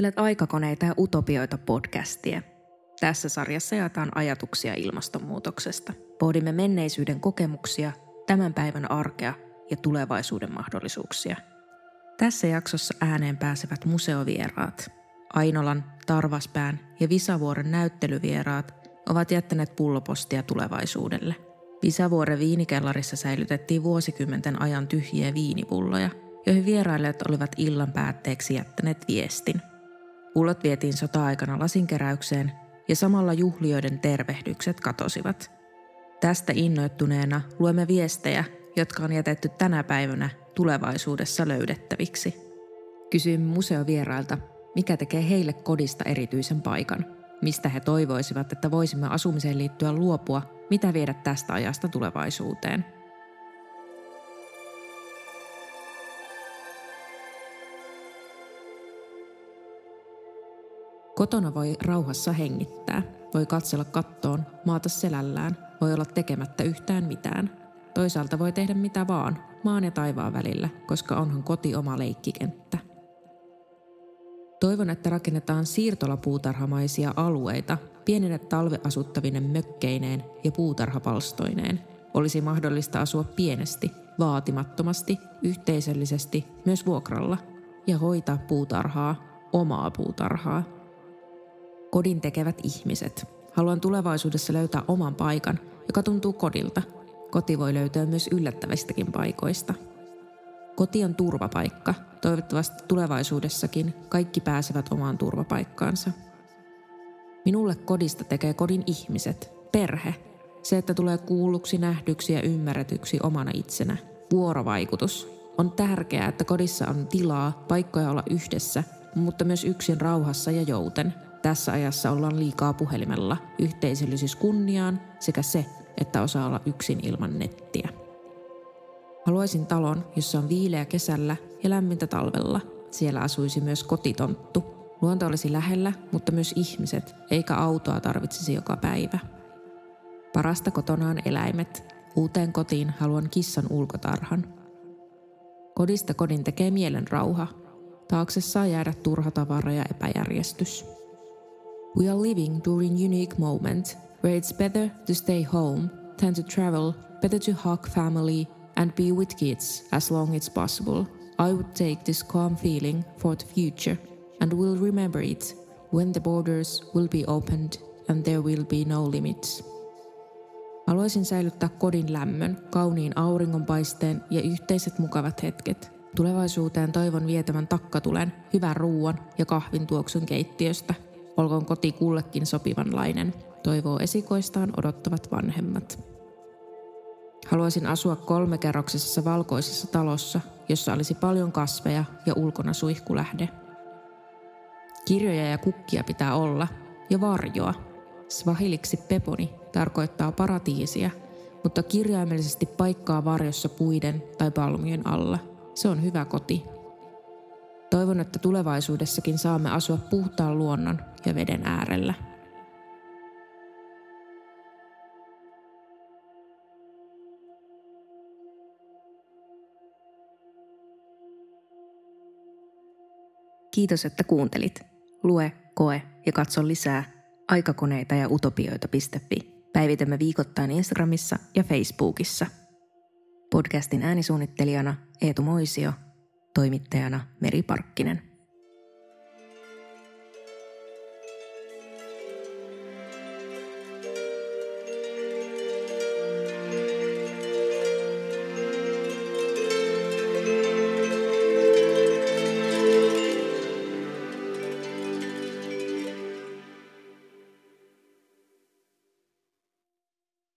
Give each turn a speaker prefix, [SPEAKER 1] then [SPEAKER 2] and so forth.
[SPEAKER 1] Kuuntelet aikakoneita ja utopioita podcastia. Tässä sarjassa jaetaan ajatuksia ilmastonmuutoksesta. Pohdimme menneisyyden kokemuksia, tämän päivän arkea ja tulevaisuuden mahdollisuuksia. Tässä jaksossa ääneen pääsevät museovieraat. Ainolan, Tarvaspään ja Visavuoren näyttelyvieraat ovat jättäneet pullopostia tulevaisuudelle. Visavuoren viinikellarissa säilytettiin vuosikymmenten ajan tyhjiä viinipulloja, joihin vierailijat olivat illan päätteeksi jättäneet viestin – Pullot vietiin sota-aikana lasinkeräykseen ja samalla juhlioiden tervehdykset katosivat. Tästä innoittuneena luemme viestejä, jotka on jätetty tänä päivänä tulevaisuudessa löydettäviksi. Kysyimme museovierailta, mikä tekee heille kodista erityisen paikan, mistä he toivoisivat, että voisimme asumiseen liittyä luopua, mitä viedä tästä ajasta tulevaisuuteen – Kotona voi rauhassa hengittää, voi katsella kattoon, maata selällään, voi olla tekemättä yhtään mitään. Toisaalta voi tehdä mitä vaan, maan ja taivaan välillä, koska onhan koti oma leikkikenttä. Toivon, että rakennetaan siirtolapuutarhamaisia alueita pienille talveasuttavinen mökkeineen ja puutarhapalstoineen. Olisi mahdollista asua pienesti, vaatimattomasti, yhteisöllisesti, myös vuokralla ja hoitaa puutarhaa, omaa puutarhaa – kodin tekevät ihmiset. Haluan tulevaisuudessa löytää oman paikan, joka tuntuu kodilta. Koti voi löytyä myös yllättävistäkin paikoista. Koti on turvapaikka. Toivottavasti tulevaisuudessakin kaikki pääsevät omaan turvapaikkaansa. Minulle kodista tekee kodin ihmiset, perhe. Se, että tulee kuulluksi, nähdyksi ja ymmärretyksi omana itsenä. Vuorovaikutus. On tärkeää, että kodissa on tilaa, paikkoja olla yhdessä, mutta myös yksin rauhassa ja jouten – tässä ajassa ollaan liikaa puhelimella, yhteisöllisyys kunniaan sekä se, että osaa olla yksin ilman nettiä. Haluaisin talon, jossa on viileä kesällä ja lämmintä talvella. Siellä asuisi myös kotitonttu. Luonto olisi lähellä, mutta myös ihmiset, eikä autoa tarvitsisi joka päivä. Parasta kotona on eläimet. Uuteen kotiin haluan kissan ulkotarhan. Kodista kodin tekee mielen rauha. Taakse saa jäädä turha tavara ja epäjärjestys. We are living during unique moment where it's better to stay home than to travel, better to hug family and be with kids as long as possible. I would take this calm feeling for the future and will remember it when the borders will be opened and there will be no limits. Haluaisin säilyttää kodin lämmön, kauniin auringonpaisteen ja yhteiset mukavat hetket. Tulevaisuuteen toivon vietävän takkatulen, hyvän ruuan ja kahvin tuoksun keittiöstä – Olkoon koti kullekin sopivanlainen, toivoo esikoistaan odottavat vanhemmat. Haluaisin asua kolmekerroksisessa valkoisessa talossa, jossa olisi paljon kasveja ja ulkona suihkulähde. Kirjoja ja kukkia pitää olla, ja varjoa. Svahiliksi peponi tarkoittaa paratiisia, mutta kirjaimellisesti paikkaa varjossa puiden tai palmujen alla. Se on hyvä koti Toivon, että tulevaisuudessakin saamme asua puhtaan luonnon ja veden äärellä. Kiitos, että kuuntelit. Lue, koe ja katso lisää aikakoneita ja utopioita.fi. Päivitämme viikoittain Instagramissa ja Facebookissa. Podcastin äänisuunnittelijana Eetu Moisio – toimittajana Meri Parkkinen.